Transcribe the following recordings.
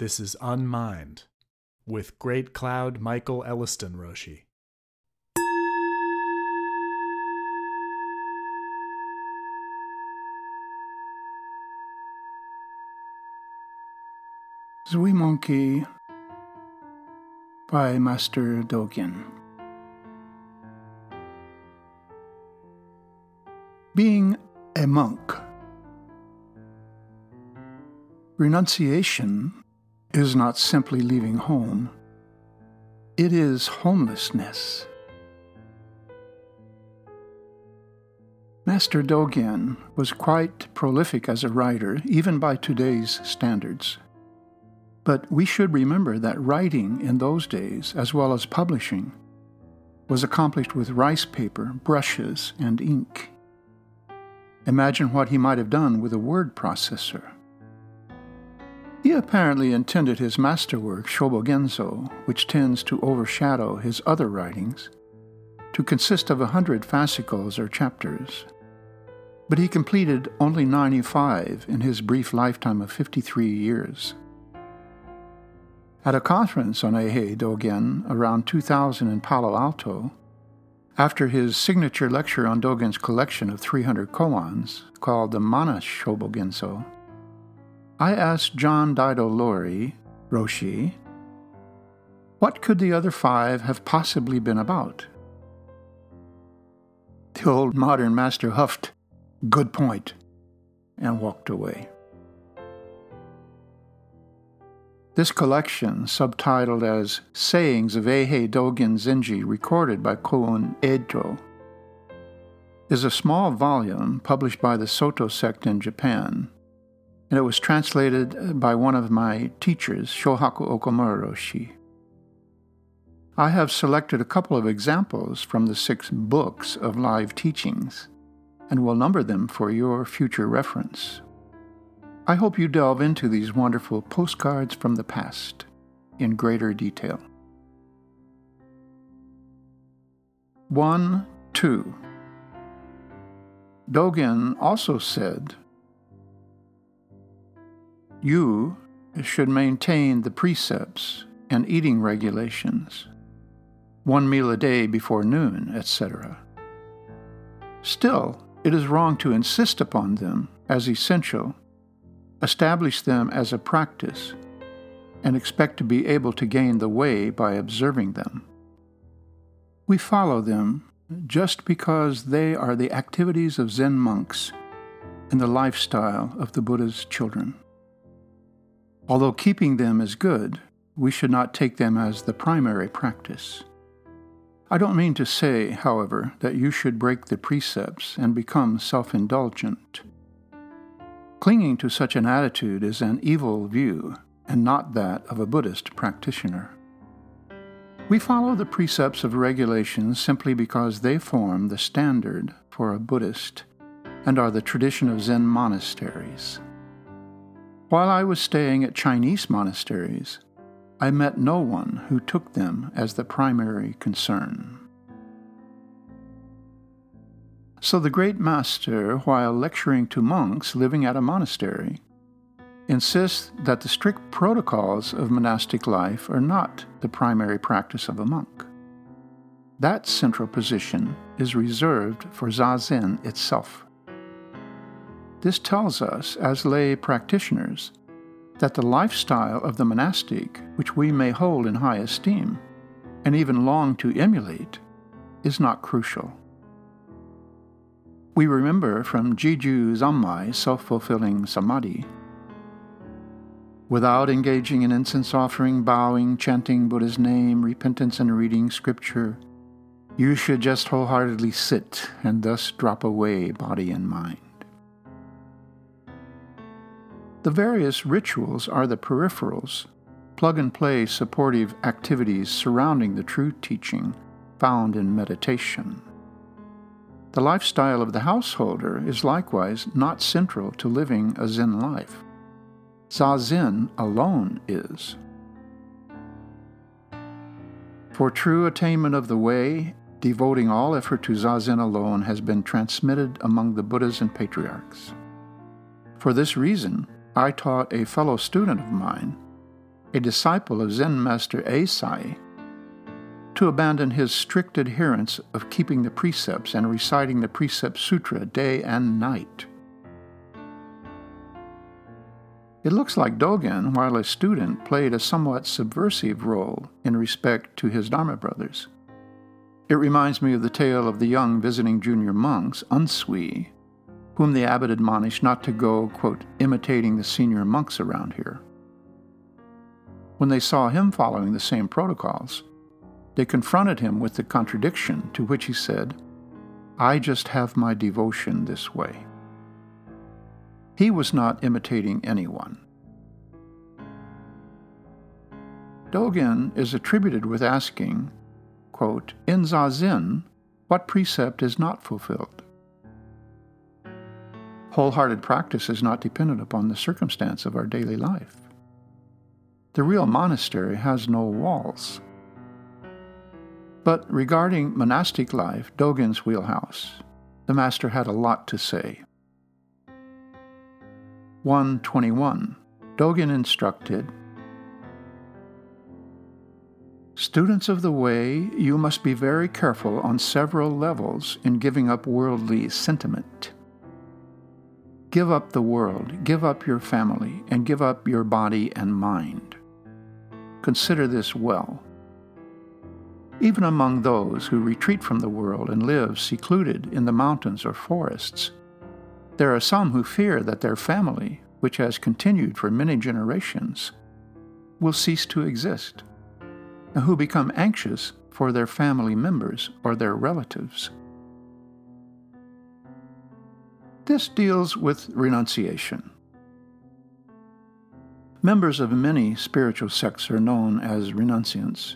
This is Unmind with Great Cloud Michael Elliston Roshi. Zui Monki by Master Dogen. Being a monk. Renunciation is not simply leaving home, it is homelessness. Master Dogen was quite prolific as a writer, even by today's standards. But we should remember that writing in those days, as well as publishing, was accomplished with rice paper, brushes, and ink. Imagine what he might have done with a word processor. He apparently intended his masterwork, Shobogenzo, which tends to overshadow his other writings, to consist of a hundred fascicles or chapters. But he completed only 95 in his brief lifetime of 53 years. At a conference on Eihei Dogen around 2000 in Palo Alto, after his signature lecture on Dogen's collection of 300 koans, called the Manas Shobogenzo, I asked John Daido Loori, Roshi, what could the other five have possibly been about? The old modern master huffed, Good point, and walked away. This collection, subtitled as Sayings of Eihei Dogen Zenji recorded by Koun Ejo, is a small volume published by the Soto sect in Japan and it was translated uh, by one of my teachers, Shohaku Okumura Roshi. I have selected a couple of examples from the six books of live teachings and will number them for your future reference. I hope you delve into these wonderful postcards from the past in greater detail. 1 2 Dogen also said you should maintain the precepts and eating regulations, one meal a day before noon, etc. Still, it is wrong to insist upon them as essential, establish them as a practice, and expect to be able to gain the way by observing them. We follow them just because they are the activities of Zen monks and the lifestyle of the Buddha's children. Although keeping them is good, we should not take them as the primary practice. I don't mean to say, however, that you should break the precepts and become self indulgent. Clinging to such an attitude is an evil view, and not that of a Buddhist practitioner. We follow the precepts of regulations simply because they form the standard for a Buddhist and are the tradition of Zen monasteries. While I was staying at Chinese monasteries, I met no one who took them as the primary concern. So the great master, while lecturing to monks living at a monastery, insists that the strict protocols of monastic life are not the primary practice of a monk. That central position is reserved for Zazen itself. This tells us, as lay practitioners, that the lifestyle of the monastic, which we may hold in high esteem and even long to emulate, is not crucial. We remember from Jiju Zammai, self fulfilling samadhi, without engaging in incense offering, bowing, chanting Buddha's name, repentance, and reading scripture, you should just wholeheartedly sit and thus drop away body and mind. The various rituals are the peripherals, plug and play supportive activities surrounding the true teaching found in meditation. The lifestyle of the householder is likewise not central to living a Zen life. Zazen alone is. For true attainment of the way, devoting all effort to Zazen alone has been transmitted among the Buddhas and patriarchs. For this reason, I taught a fellow student of mine a disciple of Zen master Eisai, to abandon his strict adherence of keeping the precepts and reciting the Precept Sutra day and night. It looks like Dogen, while a student, played a somewhat subversive role in respect to his Dharma brothers. It reminds me of the tale of the young visiting junior monks, Unsui, whom the abbot admonished not to go, quote, imitating the senior monks around here. When they saw him following the same protocols, they confronted him with the contradiction, to which he said, I just have my devotion this way. He was not imitating anyone. Dogen is attributed with asking, quote, In Zazen, what precept is not fulfilled? Wholehearted practice is not dependent upon the circumstance of our daily life. The real monastery has no walls. But regarding monastic life, Dogen's wheelhouse, the master had a lot to say. 121, Dogen instructed Students of the way, you must be very careful on several levels in giving up worldly sentiment. Give up the world, give up your family, and give up your body and mind. Consider this well. Even among those who retreat from the world and live secluded in the mountains or forests, there are some who fear that their family, which has continued for many generations, will cease to exist, and who become anxious for their family members or their relatives. This deals with renunciation. Members of many spiritual sects are known as renunciants,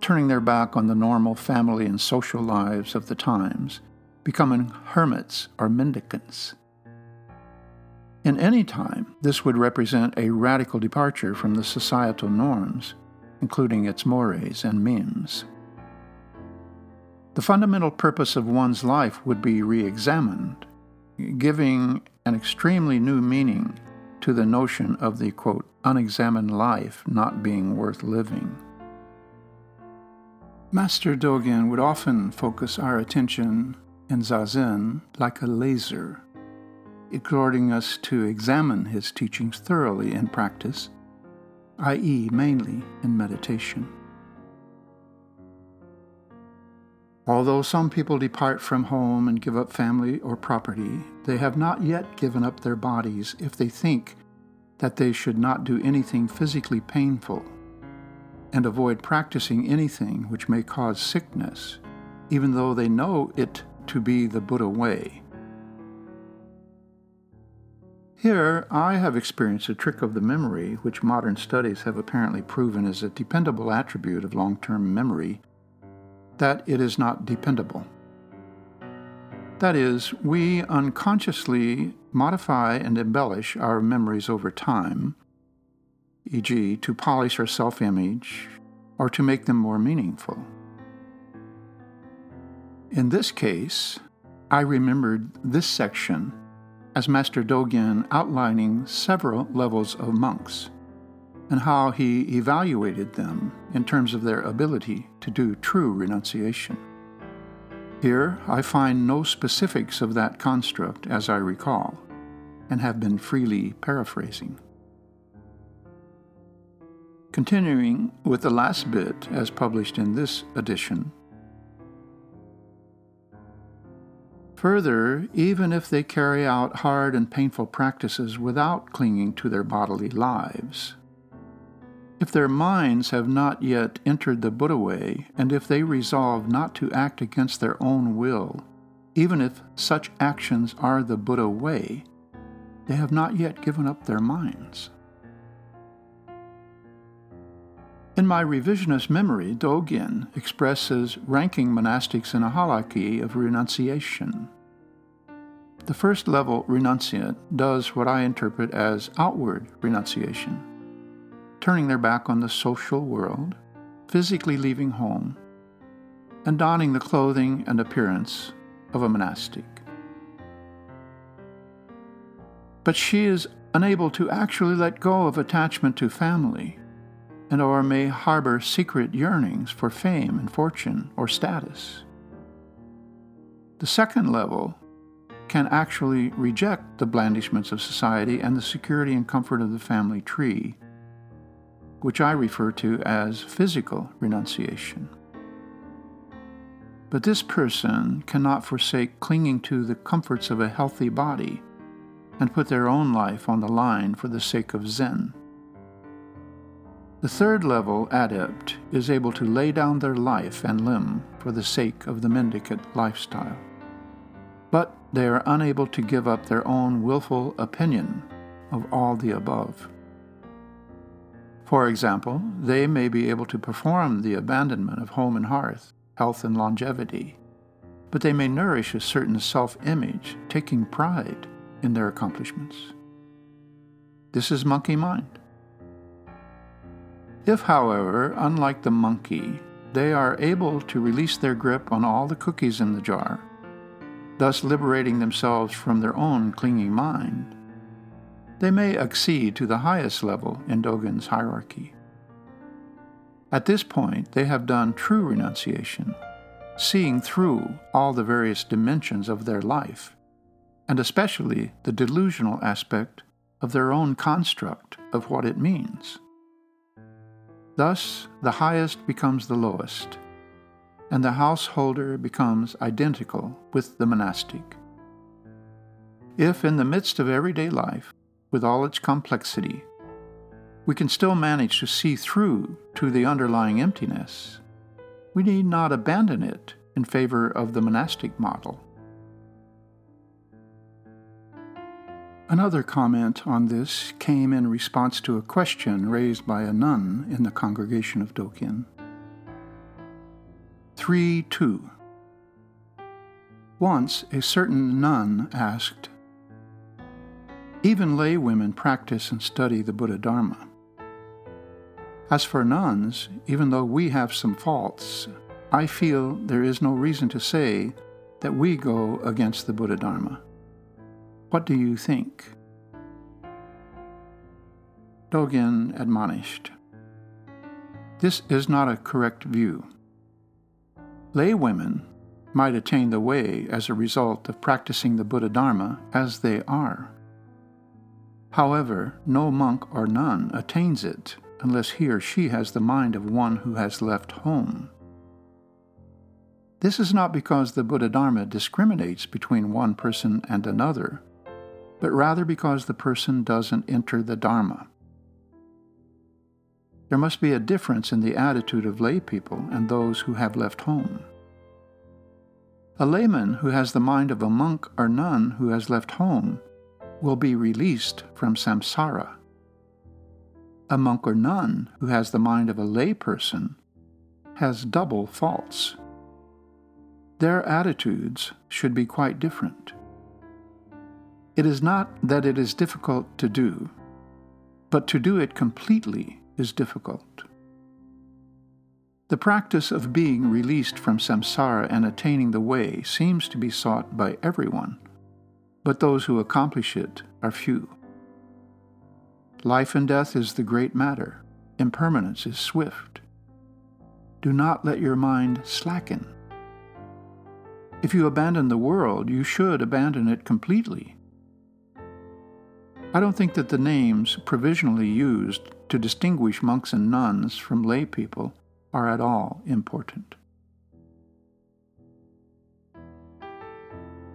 turning their back on the normal family and social lives of the times, becoming hermits or mendicants. In any time, this would represent a radical departure from the societal norms, including its mores and memes. The fundamental purpose of one's life would be re examined, giving an extremely new meaning to the notion of the quote, unexamined life not being worth living. Master Dogen would often focus our attention in Zazen like a laser exhorting us to examine his teachings thoroughly in practice, i.e., mainly in meditation. Although some people depart from home and give up family or property, they have not yet given up their bodies if they think that they should not do anything physically painful and avoid practicing anything which may cause sickness, even though they know it to be the Buddha way. Here, I have experienced a trick of the memory, which modern studies have apparently proven is a dependable attribute of long term memory, that it is not dependable. That is, we unconsciously modify and embellish our memories over time, e.g., to polish our self image or to make them more meaningful. In this case, I remembered this section as Master Dogen outlining several levels of monks and how he evaluated them in terms of their ability to do true renunciation. Here, I find no specifics of that construct as I recall, and have been freely paraphrasing. Continuing with the last bit as published in this edition, Further, even if they carry out hard and painful practices without clinging to their bodily lives, if their minds have not yet entered the Buddha way, and if they resolve not to act against their own will, even if such actions are the Buddha way, they have not yet given up their minds. In my revisionist memory, Dogen expresses ranking monastics in a hierarchy of renunciation. The first level renunciant does what I interpret as outward renunciation, turning their back on the social world, physically leaving home, and donning the clothing and appearance of a monastic. But she is unable to actually let go of attachment to family and or may harbor secret yearnings for fame and fortune or status. The second level can actually reject the blandishments of society and the security and comfort of the family tree, which I refer to as physical renunciation. But this person cannot forsake clinging to the comforts of a healthy body and put their own life on the line for the sake of Zen. The third level adept is able to lay down their life and limb for the sake of the mendicant lifestyle. But they are unable to give up their own willful opinion of all the above. For example, they may be able to perform the abandonment of home and hearth, health and longevity, but they may nourish a certain self image, taking pride in their accomplishments. This is monkey mind. If, however, unlike the monkey, they are able to release their grip on all the cookies in the jar, thus liberating themselves from their own clinging mind, they may accede to the highest level in Dogen's hierarchy. At this point, they have done true renunciation, seeing through all the various dimensions of their life, and especially the delusional aspect of their own construct of what it means. Thus, the highest becomes the lowest, and the householder becomes identical with the monastic. If, in the midst of everyday life, with all its complexity, we can still manage to see through to the underlying emptiness, we need not abandon it in favor of the monastic model. Another comment on this came in response to a question raised by a nun in the congregation of Dogen. 3 2. Once a certain nun asked, Even lay women practice and study the Buddha Dharma. As for nuns, even though we have some faults, I feel there is no reason to say that we go against the Buddha Dharma. What do you think? Dogen admonished This is not a correct view. Lay women might attain the way as a result of practicing the Buddha Dharma as they are. However, no monk or nun attains it unless he or she has the mind of one who has left home. This is not because the Buddha Dharma discriminates between one person and another, but rather because the person doesn't enter the Dharma. There must be a difference in the attitude of lay people and those who have left home. A layman who has the mind of a monk or nun who has left home will be released from samsara. A monk or nun who has the mind of a lay person has double faults. Their attitudes should be quite different. It is not that it is difficult to do, but to do it completely is difficult. The practice of being released from samsara and attaining the way seems to be sought by everyone, but those who accomplish it are few. Life and death is the great matter, impermanence is swift. Do not let your mind slacken. If you abandon the world, you should abandon it completely I don't think that the names provisionally used to distinguish monks and nuns from lay people are at all important.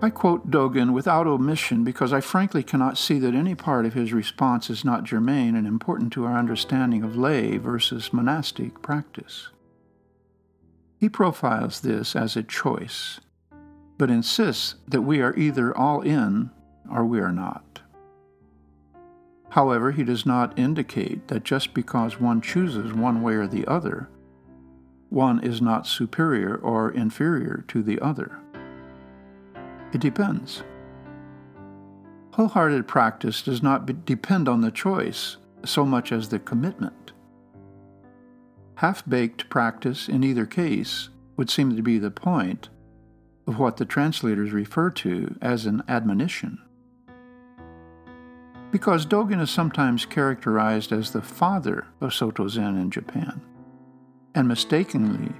I quote Dogen without omission because I frankly cannot see that any part of his response is not germane and important to our understanding of lay versus monastic practice. He profiles this as a choice, but insists that we are either all in or we are not. However, he does not indicate that just because one chooses one way or the other, one is not superior or inferior to the other. It depends. Wholehearted practice does not be- depend on the choice so much as the commitment. Half baked practice in either case would seem to be the point of what the translators refer to as an admonition. because Dogen is sometimes characterized as the father of Soto Zen in Japan, and mistakenly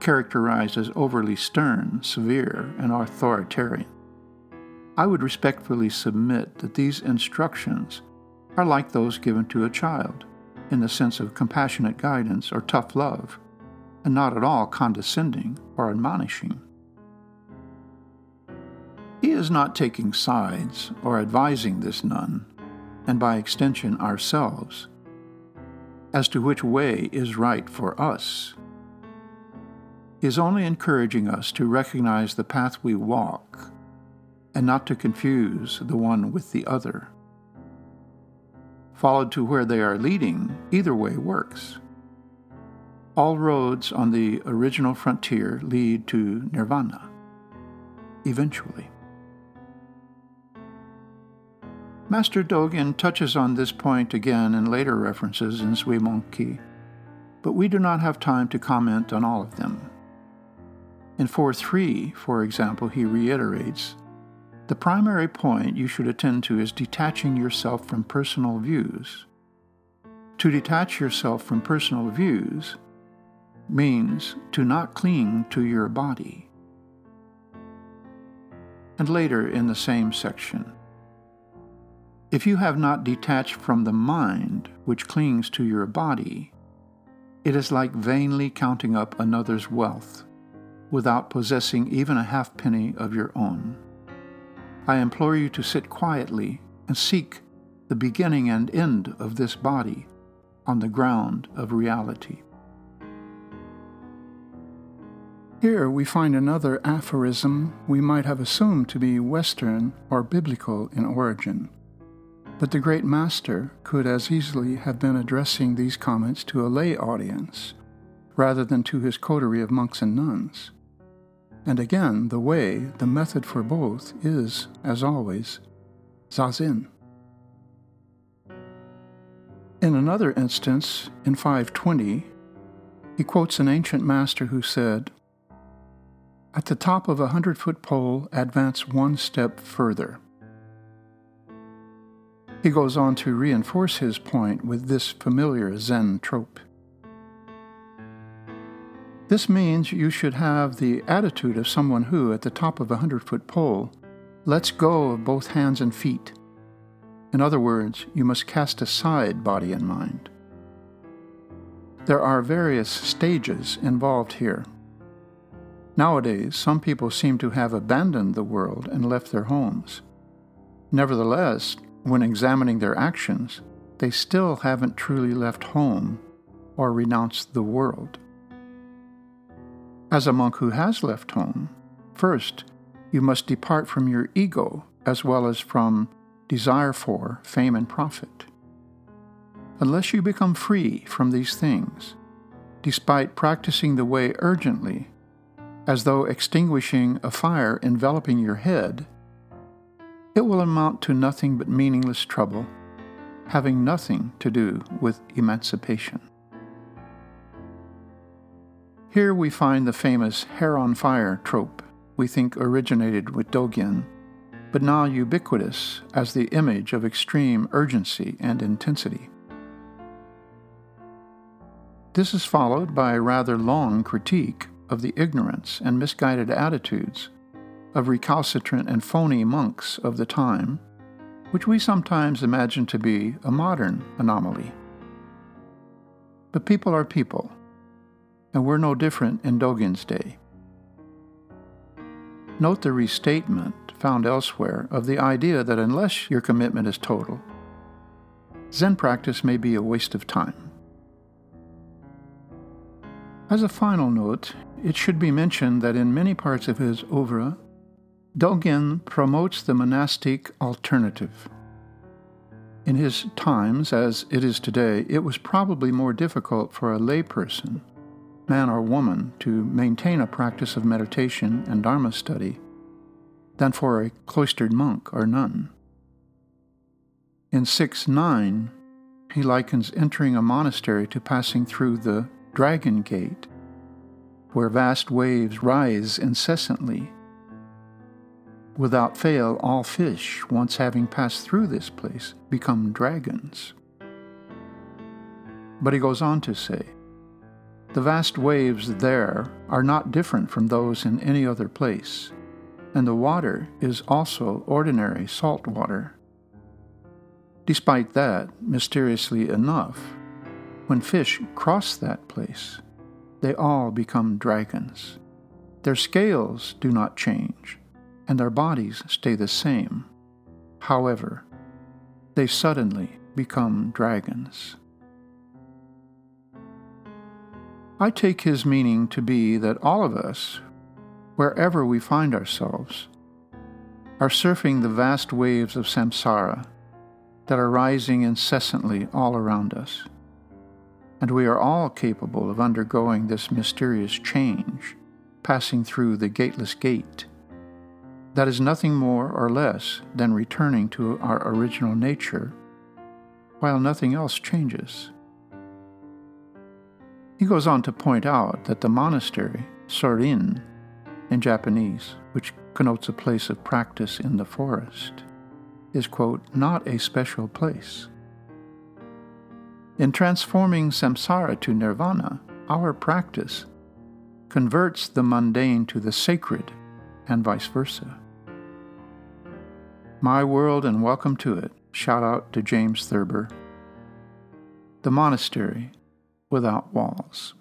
characterized as overly stern, severe, and authoritarian. I would respectfully submit that these instructions are like those given to a child, in the sense of compassionate guidance or tough love, and not at all condescending or admonishing. He is not taking sides or advising this nun, and by extension ourselves, as to which way is right for us. Is only encouraging us to recognize the path we walk and not to confuse the one with the other. Followed to where they are leading, either way works. All roads on the original frontier lead to nirvana, eventually. Master Dogen touches on this point again in later references in Zui Monki, but we do not have time to comment on all of them. In 4.3, for example, he reiterates the primary point you should attend to is detaching yourself from personal views. To detach yourself from personal views means to not cling to your body. And later in the same section, if you have not detached from the mind which clings to your body, it is like vainly counting up another's wealth without possessing even a halfpenny of your own. I implore you to sit quietly and seek the beginning and end of this body on the ground of reality. Here we find another aphorism we might have assumed to be Western or biblical in origin. But the great master could as easily have been addressing these comments to a lay audience rather than to his coterie of monks and nuns. And again, the way, the method for both is, as always, zazen. In another instance, in 520, he quotes an ancient master who said, At the top of a hundred foot pole, advance one step further. He goes on to reinforce his point with this familiar Zen trope. This means you should have the attitude of someone who, at the top of a hundred foot pole, lets go of both hands and feet. In other words, you must cast aside body and mind. There are various stages involved here. Nowadays, some people seem to have abandoned the world and left their homes. Nevertheless, when examining their actions, they still haven't truly left home or renounced the world. As a monk who has left home, first, you must depart from your ego as well as from desire for fame and profit. Unless you become free from these things, despite practicing the way urgently, as though extinguishing a fire enveloping your head, it will amount to nothing but meaningless trouble, having nothing to do with emancipation. Here we find the famous hair on fire trope we think originated with Dogen, but now ubiquitous as the image of extreme urgency and intensity. This is followed by a rather long critique of the ignorance and misguided attitudes of recalcitrant and phony monks of the time, which we sometimes imagine to be a modern anomaly. But people are people, and we're no different in Dogen's day. Note the restatement found elsewhere of the idea that unless your commitment is total, Zen practice may be a waste of time. As a final note, it should be mentioned that in many parts of his oeuvre, Dogen promotes the monastic alternative. In his times, as it is today, it was probably more difficult for a layperson man or woman to maintain a practice of meditation and Dharma study than for a cloistered monk or nun. In 6 9, he likens entering a monastery to passing through the Dragon Gate, where vast waves rise incessantly. Without fail, all fish, once having passed through this place, become dragons. But he goes on to say, The vast waves there are not different from those in any other place, and the water is also ordinary salt water. Despite that, mysteriously enough, when fish cross that place, they all become dragons. Their scales do not change and their bodies stay the same. However, they suddenly become dragons. I take his meaning to be that all of us, wherever we find ourselves, are surfing the vast waves of samsara that are rising incessantly all around us. And we are all capable of undergoing this mysterious change, passing through the gateless gate that is nothing more or less than returning to our original nature, while nothing else changes. He goes on to point out that the monastery, Sorin, in Japanese, which connotes a place of practice in the forest, is, quote, not a special place. In transforming samsara to nirvana, our practice converts the mundane to the sacred, and vice versa. My world and welcome to it. Shout out to James Thurber. The Monastery Without Walls.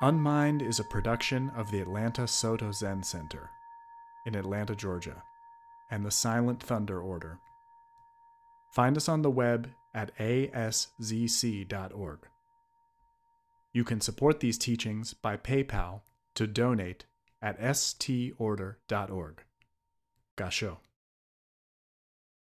Unmind is a production of the Atlanta Soto Zen Center in Atlanta, Georgia, and the Silent Thunder Order. Find us on the web at aszc.org. You can support these teachings by PayPal to donate at storder.org. Gasho.